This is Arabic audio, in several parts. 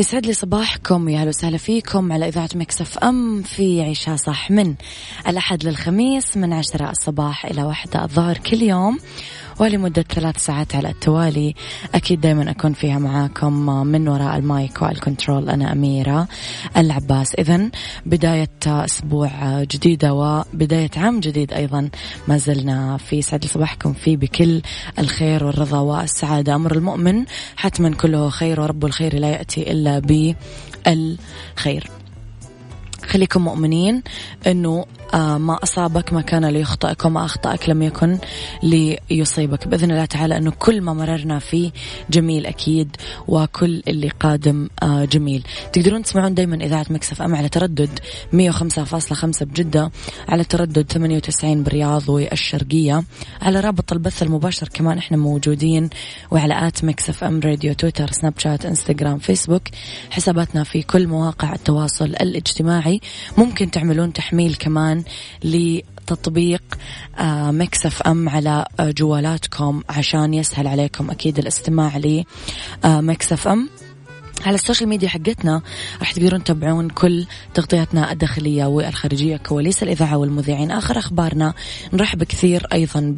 يسعد لي صباحكم يا هلا وسهلا فيكم على إذاعة Mix FM في عيشها صح من الأحد للخميس من عشرة الصباح إلى واحدة الظهر كل يوم. ولمدة ثلاث ساعات على التوالي. أكيد دايما أكون فيها معاكم من وراء ال mic وال control. أنا أميرة العباس. إذا بداية أسبوع جديدة وبداية عام جديد أيضا ما زلنا في أسعد صباحكم فيه بكل الخير والرضا والسعادة. أمر المؤمن حتما كله خير ورب الخير لا يأتي إلا بالخير. خليكم مؤمنين إنه ما أصابك ما كان ليخطئك وما أخطأك لم يكن ليصيبك بإذن الله تعالى أنه كل ما مررنا فيه جميل أكيد وكل اللي قادم آه، جميل. تقدرون تسمعون دايما إذاعة مكسف أم على تردد 105.5 بجدة على تردد 98 بالرياض والشرقية على رابط البث المباشر كمان إحنا موجودين وعلى at Mix FM Radio تويتر سناب شات إنستغرام فيسبوك. حساباتنا في كل مواقع التواصل الاجتماعي. ممكن تعملون تحميل كمان لتطبيق آه، Mix FM على آه، جوالاتكم عشان يسهل عليكم أكيد الاستماع ل Mix FM. على ال social media حقتنا راح تقدرون تتابعون كل تغطياتنا الداخلية والخارجية كواليس الإذاعة والمذيعين. آخر أخبارنا نرحب كثير أيضا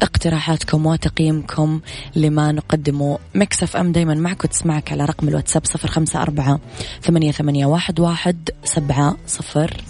باقتراحاتكم وتقييمكم لما نقدمه. مكسف أم دايما معك وتسمعك على رقم الواتساب صفر خمسة أربعة ثمانية, واحد سبعة صفر.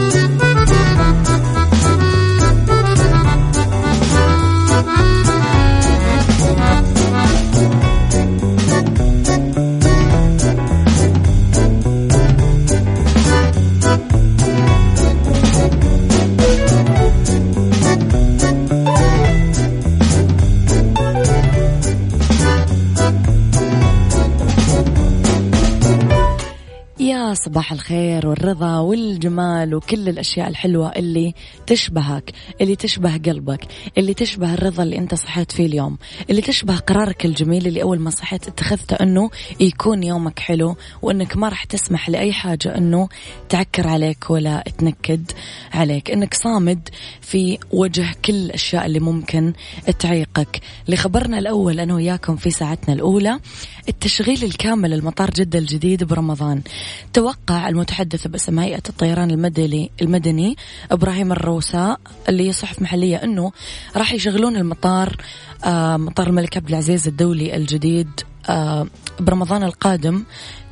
صباح الخير والرضا والجمال وكل الأشياء الحلوة اللي تشبهك اللي تشبه قلبك اللي تشبه الرضا اللي أنت صحيت فيه اليوم اللي تشبه قرارك الجميل اللي أول ما صحيت اتخذته أنه يكون يومك حلو وأنك ما راح تسمح لأي حاجة أنه تعكر عليك ولا تنكد عليك. أنك صامد في وجه كل الأشياء اللي ممكن تعيقك. لخبرنا الأول أنا وياكم في ساعتنا الأولى التشغيل الكامل للمطار جدة الجديد برمضان. توقع المتحدث باسم هيئة الطيران المدني المدني إبراهيم الروساء اللي صحف محلية أنه راح يشغلون المطار آه، مطار الملك عبد العزيز الدولي الجديد آه، برمضان القادم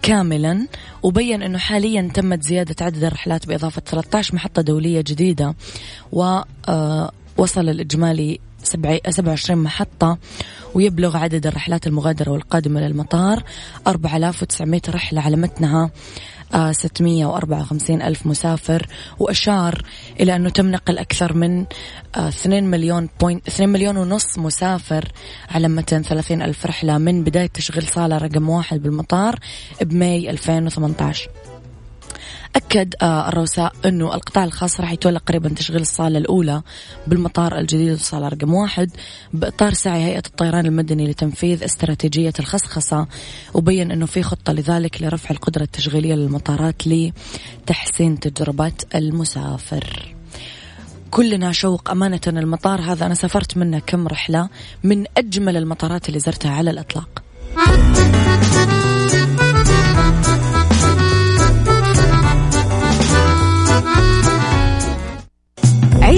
كاملا. وبين أنه حاليا تمت زيادة عدد الرحلات بإضافة 13 محطة دولية جديدة ووصل آه، الإجمالي 27 محطة. ويبلغ عدد الرحلات المغادرة والقادمة للمطار 4900 رحلة على متنها. 654 ألف مسافر وأشار إلى أنه تم نقل أكثر من 2 مليون point 2 مليون ونص مسافر على متن 30 ألف رحلة من بداية تشغيل صالة رقم واحد بالمطار بماي 2018 أكد آه، الرؤساء أنه القطاع الخاص راح يتولى قريبا تشغيل الصالة الأولى بالمطار الجديد الصالة رقم واحد بإطار سعي هيئة الطيران المدني لتنفيذ استراتيجية الخصخصة وبين أنه في خطة لذلك لرفع القدرة التشغيلية للمطارات لتحسين تجربة المسافر. كلنا شوق أمانة المطار هذا أنا سافرت منه كم رحلة من أجمل المطارات اللي زرتها على الإطلاق.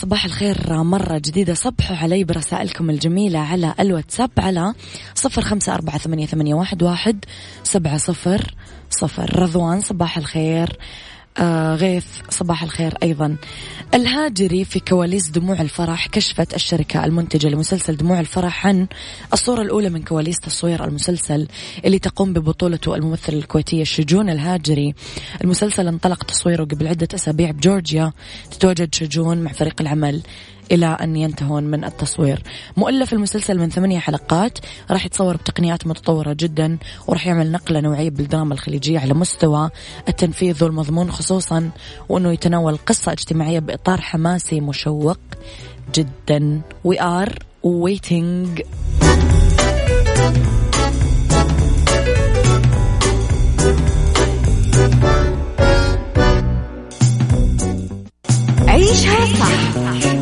صباح الخير مرة جديدة. صبحوا علي برسائلكم الجميلة على الواتساب على صفر خمسة أربعة ثمانية, واحد, واحد سبعة صفر صفر. رضوان صباح الخير. غيث صباح الخير أيضا. الهاجري في كواليس دموع الفرح كشفت الشركة المنتجة لمسلسل دموع الفرح عن الصورة الأولى من كواليس تصوير المسلسل اللي تقوم ببطولته الممثلة الكويتية شجون الهاجري. المسلسل انطلق تصويره قبل عدة أسابيع بجورجيا. تتواجد شجون مع فريق العمل. إلى أن ينتهون من التصوير. مؤلف المسلسل من ثمانية حلقات راح يتصور بتقنيات متطورة جدا وراح يعمل نقلة نوعية بالدراما الخليجية على مستوى التنفيذ والمضمون خصوصا وأنه يتناول قصة اجتماعية بإطار حماسي مشوق جدا. We are waiting. عيشها صح.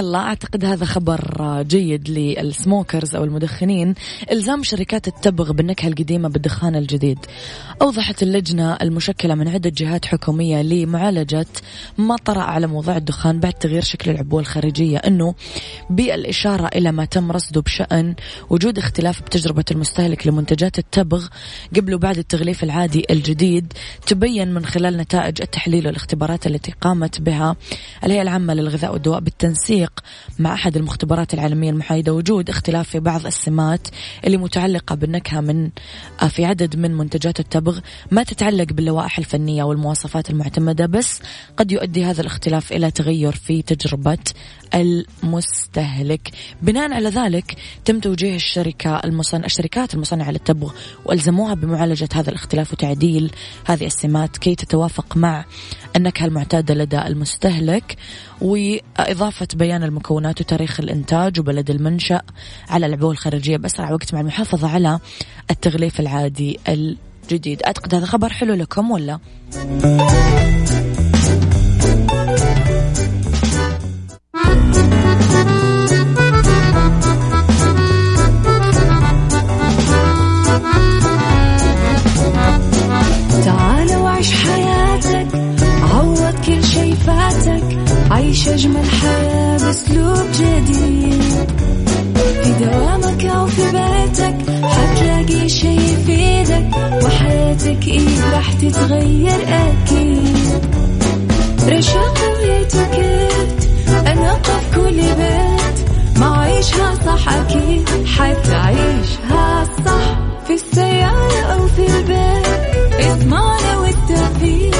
يلا أعتقد هذا خبر جيد للسموكرز أو المدخنين. إلزام شركات التبغ بالنكهة القديمة بالدخان الجديد. أوضحت اللجنة المشكلة من عدة جهات حكومية لمعالجة ما طرأ على موضوع الدخان بعد تغيير شكل العبوة الخارجية أنه بالإشارة إلى ما تم رصده بشأن وجود اختلاف بتجربة المستهلك لمنتجات التبغ قبل وبعد التغليف العادي الجديد تبين من خلال نتائج التحليل والاختبارات التي قامت بها الهيئة العامة للغذاء والدواء بالتنسيق. التطبيق مع أحد المختبرات العالمية المحايدة وجود اختلاف في بعض السمات اللي متعلقة بالنكهة من آه، في عدد من منتجات التبغ ما تتعلق باللوائح الفنية والمواصفات المعتمدة بس قد يؤدي هذا الاختلاف إلى تغير في تجربة المستهلك بناء على ذلك تم توجيه الشركة المصنع الشركات المصنعة للتبغ وألزموها بمعالجة هذا الاختلاف وتعديل هذه السمات كي تتوافق مع النكهة المعتادة لدى المستهلك وإضافة بيان المكونات وتاريخ الإنتاج وبلد المنشأ على العبوة الخارجية بأسرع وقت مع المحافظة على التغليف العادي الجديد أعتقد هذا خبر حلو لكم ولا؟ عيش أجمل حياة بأسلوب جديد. في دوامك أو في بيتك حتلاقي إيه راح تتغير أكيد. رشاق ويتوكيت أنا قف كل بيت. ما عيشها صح أكيد حتعيشها صح. في السيارة أو في البيت اسمعنا والتوفيق.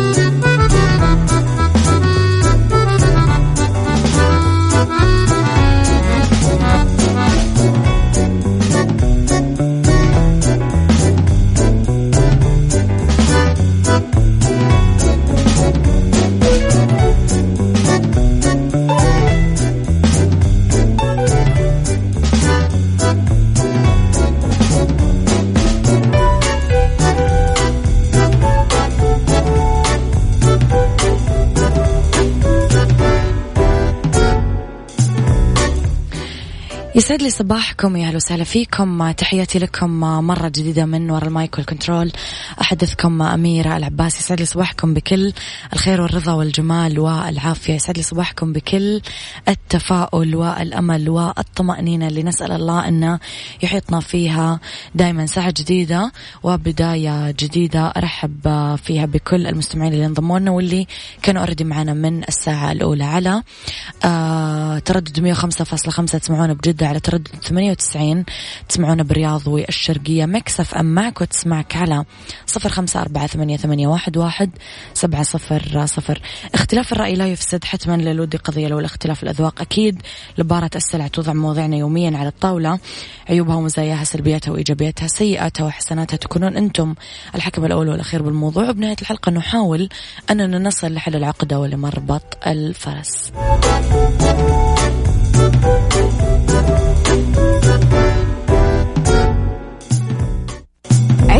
يسعد لي صباحكم يا أهلا وسهلا فيكم. تحياتي لكم مرة جديدة من وراء ال mic وال control. أحدثكم أميرة العباس يسعد لي صباحكم بكل الخير والرضا والجمال والعافية. يسعد لي صباحكم بكل التفاؤل والأمل والطمأنينة اللي نسأل الله إنه يحيطنا فيها دائما ساعة جديدة وبداية جديدة أرحب فيها بكل المستمعين اللي انضموا لنا واللي كانوا already معنا من الساعة الأولى. على آه تردد 105.5 تسمعونا بجدة على تردد 98 تسمعونا بالرياض والشرقية. مكسف أم معك وتسمعك على صفر خمسة أربعة ثمانية, ثمانية واحد, واحد سبعة صفر صفر. اختلاف الرأي لا يفسد حتما للودي قضية لو الاختلاف الأذواق أكيد لبارة السلع توضع مواضيعنا يوميا على الطاولة. عيوبها ومزاياها سلبياتها وإيجابياتها سيئاتها وحسناتها تكونون أنتم الحكم الأول والأخير بالموضوع. وبنهاية الحلقة نحاول أننا نصل لحل العقدة ولمربط الفرس.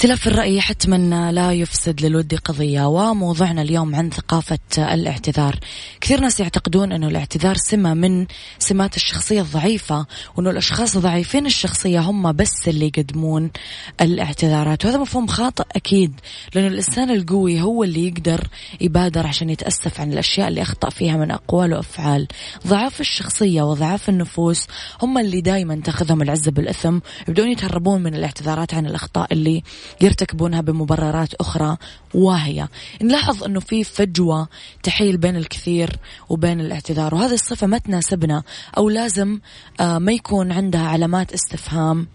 اختلاف الرأي حتما لا يفسد للود قضية وموضوعنا اليوم عن ثقافة الاعتذار. كثير ناس يعتقدون أنه الاعتذار سمة من سمات الشخصية الضعيفة وأنه الأشخاص ضعيفين الشخصية هم بس اللي يقدمون الاعتذارات. وهذا مفهوم خاطئ أكيد لأنه الإنسان القوي هو اللي يقدر يبادر عشان يتأسف عن الأشياء اللي أخطأ فيها من أقوال وأفعال. ضعاف الشخصية وضعاف النفوس هم اللي دايما تأخذهم العزة بالإثم يبدون يتهربون من الاعتذارات عن الأخطاء اللي يرتكبونها بمبررات أخرى واهية. نلاحظ أنه في فجوة تحيل بين الكثير وبين الاعتذار وهذه الصفة ما تناسبنا أو لازم آه، ما يكون عندها علامات استفهام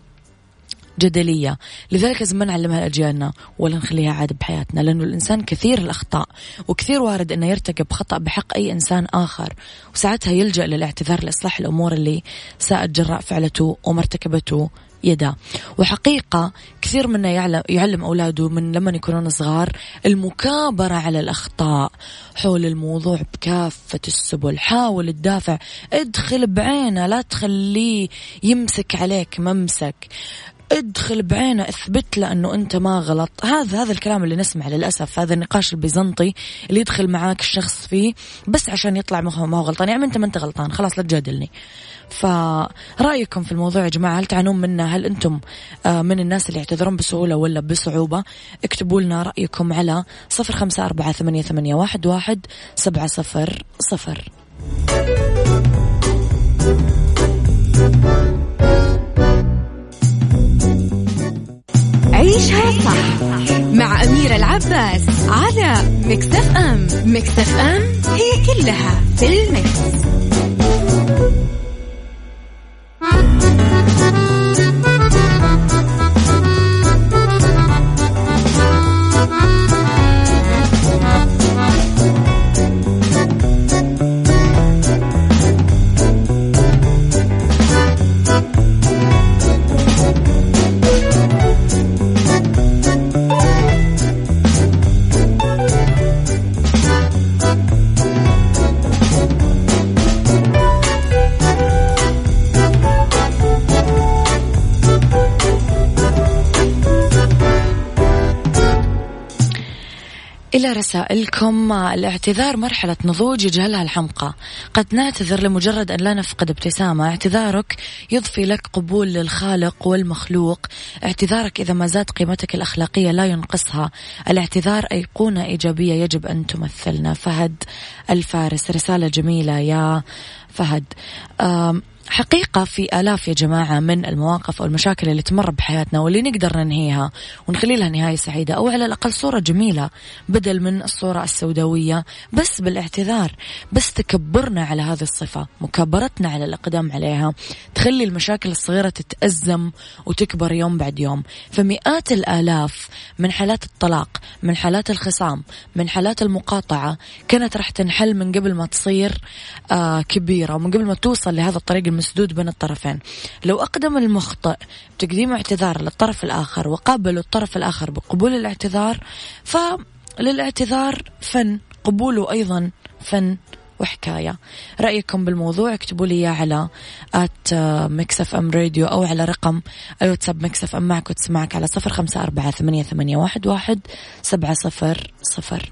جدلية. لذلك لازم ما نعلمها لأجيالنا ولا نخليها عادة بحياتنا لأنه الإنسان كثير الأخطاء وكثير وارد أنه يرتكب خطأ بحق أي إنسان آخر وساعتها يلجأ للاعتذار لإصلاح الأمور اللي ساءت جراء فعلته ومرتكبته يده وحقيقة كثير منا يعلم, أولاده من لما يكونون صغار المكابرة على الأخطاء. حول الموضوع بكافة السبل. حاول تدافع ادخل بعينه لا تخليه يمسك عليك ممسك. ادخل بعينه اثبت له أنه أنت ما غلط. هذا هذا الكلام اللي نسمع للأسف. هذا النقاش البيزنطي اللي يدخل معاك الشخص فيه بس عشان يطلع ما هو غلطان. يعني أنت ما أنت غلطان. خلاص لا تجادلني. فرأيكم في الموضوع يا جماعة هل تعانون منا هل أنتم آه، من الناس اللي يعتذرون بسهولة ولا بصعوبة؟ اكتبوا لنا رأيكم على صفر خمسة أربعة ثمانية, ثمانية واحد, واحد سبعة صفر صفر. عيشها صح مع أميرة العباس على مكتف أم. مكتف أم هي كلها في المكس. Thank you. رسائلكم. الاعتذار مرحلة نضوج يجهلها الحمقى. قد نعتذر لمجرد أن لا نفقد ابتسامة. اعتذارك يضفي لك قبول للخالق والمخلوق. اعتذارك إذا ما زاد قيمتك الأخلاقية لا ينقصها. الاعتذار أيقونة إيجابية يجب أن تمثلنا. فهد الفارس رسالة جميلة يا فهد. حقيقة في آلاف يا جماعة من المواقف أو المشاكل اللي تمر بحياتنا واللي نقدر ننهيها ونخلي لها نهاية سعيدة أو على الأقل صورة جميلة بدل من الصورة السوداوية. بس بالاعتذار بس تكبرنا على هذه الصفة مكابرتنا على الأقدام عليها تخلي المشاكل الصغيرة تتأزم وتكبر يوم بعد يوم. فمئات الآلاف من حالات الطلاق من حالات الخصام من حالات المقاطعة كانت راح تنحل من قبل ما تصير آه كبيرة ومن قبل ما توصل لهذا الطريق المسدود بين الطرفين. لو أقدم المخطئ بتقديم اعتذار للطرف الآخر وقابلوا الطرف الآخر بقبول الاعتذار فللاعتذار فن قبوله أيضا فن وحكاية. رأيكم بالموضوع اكتبوا لي على at Mix FM Radio أو على رقم الواتساب Mix FM معك وتسمعك على صفر خمسة أربعة ثمانية, ثمانية واحد, واحد سبعة صفر صفر.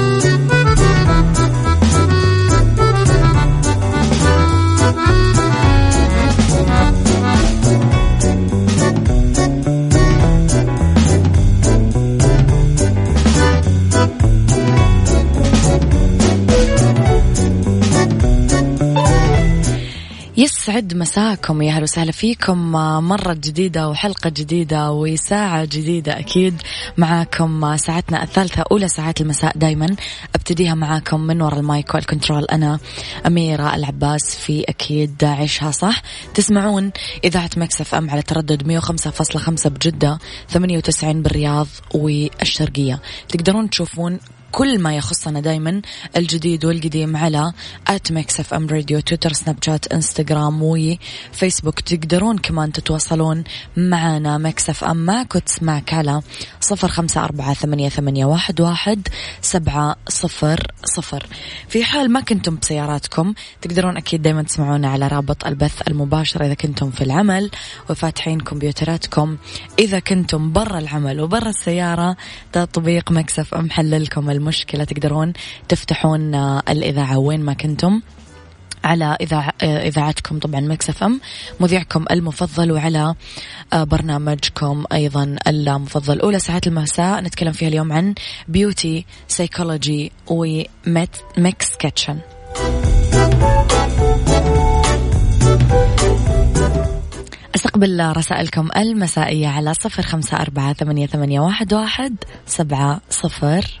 يسعد مساكم يا أهلا وسهلا فيكم مرة جديدة وحلقة جديدة وساعة جديدة أكيد معاكم ساعتنا الثالثة أولى ساعات المساء دايما. أبتديها معاكم من وراء ال mic وال control أنا أميرة العباس في أكيد عيشها صح. تسمعون إذاعة Mix FM على تردد 105.5 بجدة 98 بالرياض والشرقية. تقدرون تشوفون كل ما يخصنا دايما الجديد والقديم على at Mix FM Radio تويتر سناب شات انستغرام وفيسبوك تقدرون كمان تتواصلون معنا Mix FM معك وتسمعك على صفر خمسة أربعة ثمانية, ثمانية واحد, واحد سبعة صفر صفر. في حال ما كنتم بسياراتكم تقدرون أكيد دايما تسمعونا على رابط البث المباشر إذا كنتم في العمل وفاتحين كمبيوتراتكم. إذا كنتم برا العمل وبرا السيارة تطبيق Mix FM حل لكم المشكلة تقدرون تفتحون آه، الإذاعة وين ما كنتم. على إذاع... آه، إذاعتكم طبعا Mix FM. مذيعكم المفضل وعلى آه، برنامجكم أيضا المفضل. أولى ساعات المساء نتكلم فيها اليوم عن beauty psychology و Mix Kitchen. أستقبل رسائلكم المسائية على صفر خمسة أربعة ثمانية, ثمانية واحد, واحد سبعة صفر.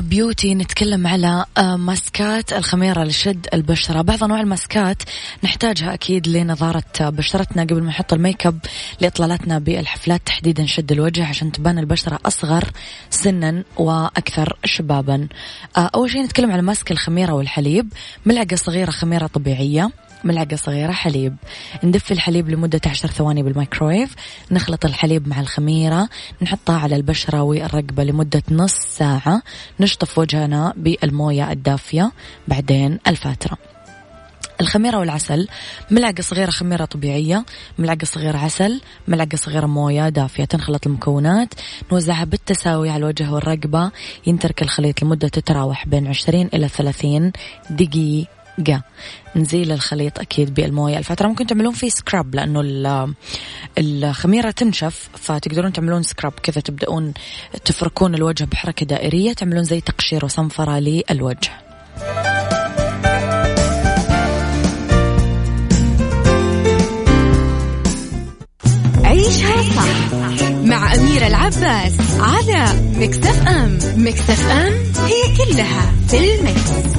beauty نتكلم على آه، ماسكات الخميرة لشد البشرة. بعض أنواع الماسكات نحتاجها أكيد لنضارة بشرتنا قبل ما نحط الميك أب لإطلالاتنا بالحفلات تحديدا شد الوجه عشان تبان البشرة أصغر سنا وأكثر شبابا. آه، أول شيء نتكلم على mask الخميرة والحليب. ملعقة صغيرة خميرة طبيعية. ملعقة صغيرة حليب. ندفي الحليب لمدة عشر ثواني بالميكرويف. نخلط الحليب مع الخميرة. نحطها على البشرة والرقبة لمدة نص ساعة. نشطف وجهنا بالموية الدافية. بعدين الفاترة. الخميرة والعسل. ملعقة صغيرة خميرة طبيعية. ملعقة صغيرة عسل. ملعقة صغيرة موية دافية. تنخلط المكونات. نوزعها بالتساوي على الوجه والرقبة. ينترك الخليط لمدة تتراوح بين 20 إلى 30 دقيقة. جا نزيل الخليط أكيد بالموية. الفترة ممكن تعملون فيه سكراب لأنه الخميرة تنشف فتقدرون تعملون سكراب كذا تبدأون تفركون الوجه بحركة دائرية تعملون زي تقشير وصنفرة للوجه. عيشها صح مع أميرة العباس على مكتف أم. مكتف أم هي كلها في المكس.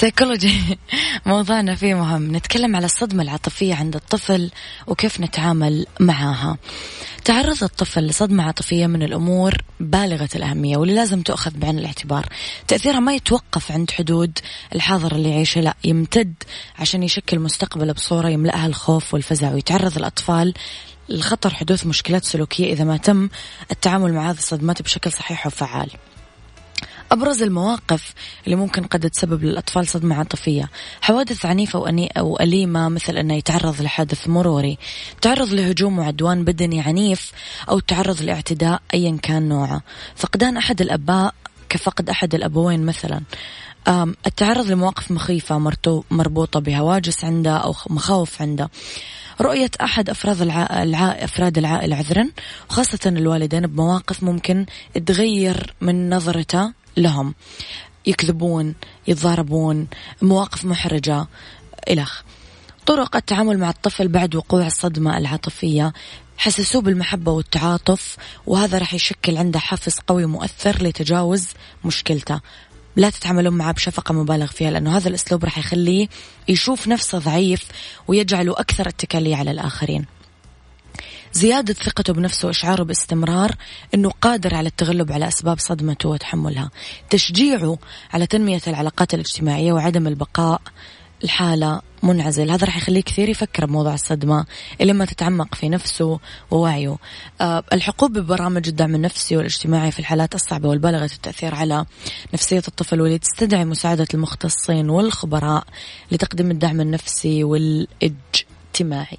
سيكولوجي موضوعنا فيه مهم. نتكلم على الصدمة العاطفية عند الطفل وكيف نتعامل معاها تعرض الطفل لصدمة عاطفية من الأمور بالغة الأهمية واللي لازم تؤخذ بعين الاعتبار. تأثيرها ما يتوقف عند حدود الحاضر اللي يعيشه لا يمتد عشان يشكل مستقبله بصورة يملأها الخوف والفزع ويتعرض الأطفال لخطر حدوث مشكلات سلوكية إذا ما تم التعامل مع هذه الصدمات بشكل صحيح وفعال. أبرز المواقف اللي ممكن قد تسبب للأطفال صدمة عاطفية. حوادث عنيفة أو أليمة مثل أنه يتعرض لحادث مروري. تعرض لهجوم وعدوان بدني عنيف أو تعرض لاعتداء أيا كان نوعه. فقدان أحد الأباء كفقد أحد الأبوين مثلا. التعرض لمواقف مخيفة مربوطة بهواجس عنده أو مخاوف عنده. رؤية أحد أفراد العائلة أفراد العائلة عذرا وخاصة الوالدين بمواقف ممكن تغير من نظرته لهم. يكذبون يتضاربون مواقف محرجة إلخ طرق التعامل مع الطفل بعد وقوع الصدمة العاطفية. حسسوه بالمحبة والتعاطف وهذا راح يشكل عنده حافز قوي مؤثر لتجاوز مشكلته. لا تتعاملون معه بشفقة مبالغ فيها لأنه هذا الأسلوب راح يخليه يشوف نفسه ضعيف ويجعله أكثر اتكالية على الآخرين. زيادة ثقته بنفسه وإشعاره باستمرار أنه قادر على التغلب على أسباب صدمته وتحملها. تشجيعه على تنمية العلاقات الاجتماعية وعدم البقاء الحالة منعزل. هذا راح يخليه كثير يفكر بموضوع الصدمة اللي ما تتعمق في نفسه ووعيه. أه الحقوق ببرامج الدعم النفسي والاجتماعي في الحالات الصعبة والبالغة التأثير على نفسية الطفل واللي تستدعي مساعدة المختصين والخبراء لتقديم الدعم النفسي والإجتماعي.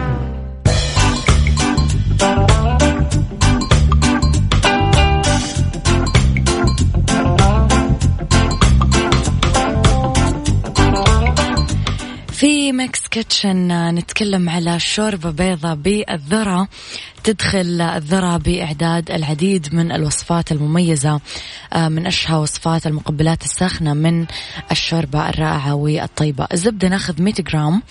Kitchen نتكلم على شوربة بيضة بالذرة. تدخل الذرة بإعداد العديد من الوصفات المميزة آه، من أشهى وصفات المقبلات الساخنة من الشوربة الرائعة والطيبة. الزبدة ناخذ 100 جرام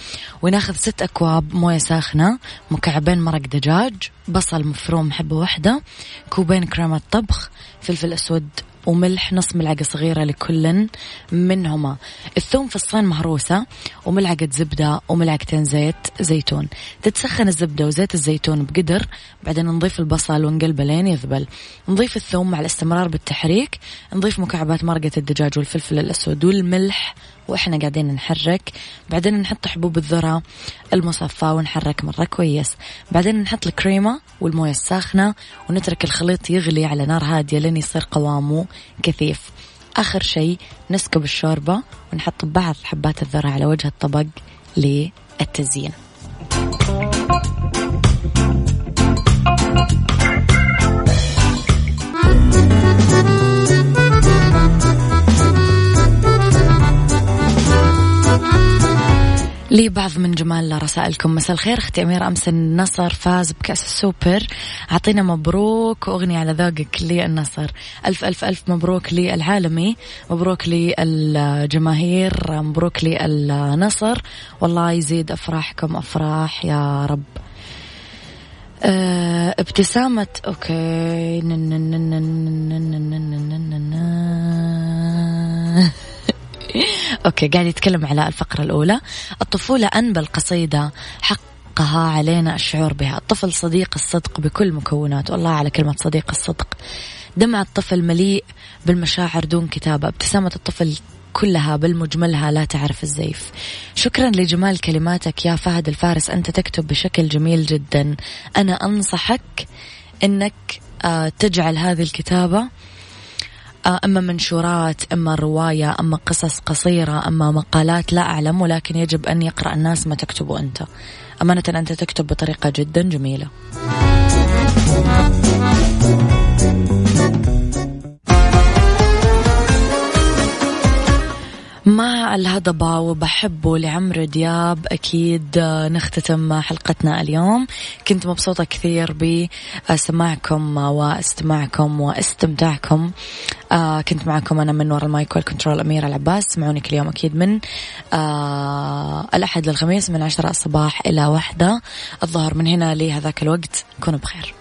وناخذ 6 أكواب موية ساخنة مكعبين مرق دجاج بصل مفروم حبة واحدة كوبين كريمة طبخ فلفل أسود وملح نص ملعقة صغيرة لكل منهما. الثوم فصين مهروسة وملعقة زبدة وملعقتين زيت زيتون. تتسخن الزبدة وزيت الزيتون بقدر بعدين نضيف البصل ونقلبه لين يذبل. نضيف الثوم مع الاستمرار بالتحريك. نضيف مكعبات مرقة الدجاج والفلفل الأسود والملح وإحنا قاعدين نحرك بعدين نحط حبوب الذرة المصفى ونحرك مرة كويس. بعدين نحط الكريمة والموية الساخنة ونترك الخليط يغلي على نار هادية لين يصير قوامه كثيف. آخر شيء نسكب الشوربة ونحط بعض حبات الذرة على وجه الطبق للتزيين. لبعض من جمال رسائلكم مساء الخير أختي اميره امس النصر فاز بكاس السوبر اعطينا مبروك واغنيه على ذوقك للنصر الف الف الف مبروك للعالمي مبروك للجماهير مبروك للنصر والله يزيد افراحكم افراح يا رب أه ابتسامة أوكي أوكي قاعد يتكلم على الفقرة الأولى. الطفولة أنبى القصيدة حقها علينا الشعور بها. الطفل صديق الصدق بكل مكوناته. الله على كلمة صديق الصدق. دمع الطفل مليء بالمشاعر دون كتابة. ابتسامة الطفل كلها بالمجملها لا تعرف الزيف. شكرا لجمال كلماتك يا فهد الفارس. أنت تكتب بشكل جميل جدا. أنا أنصحك أنك آه، تجعل هذه الكتابة أما منشورات أما رواية أما قصص قصيرة أما مقالات لا أعلم ولكن يجب أن يقرأ الناس ما تكتبه أنت. أمانة أنت تكتب بطريقة جدا جميلة. مع الهضبة وبحبه لعمرو دياب أكيد نختتم حلقتنا اليوم. كنت مبسوطة كثير بسماعكم واستماعكم واستمتاعكم. آه كنت معكم أنا من وراء المايك والكنترول أميرة العباس. سمعوني كل يوم أكيد من آه الأحد للخميس من عشرة الصباح إلى واحدة. الظهر من هنا لهذاك الوقت. كونوا بخير.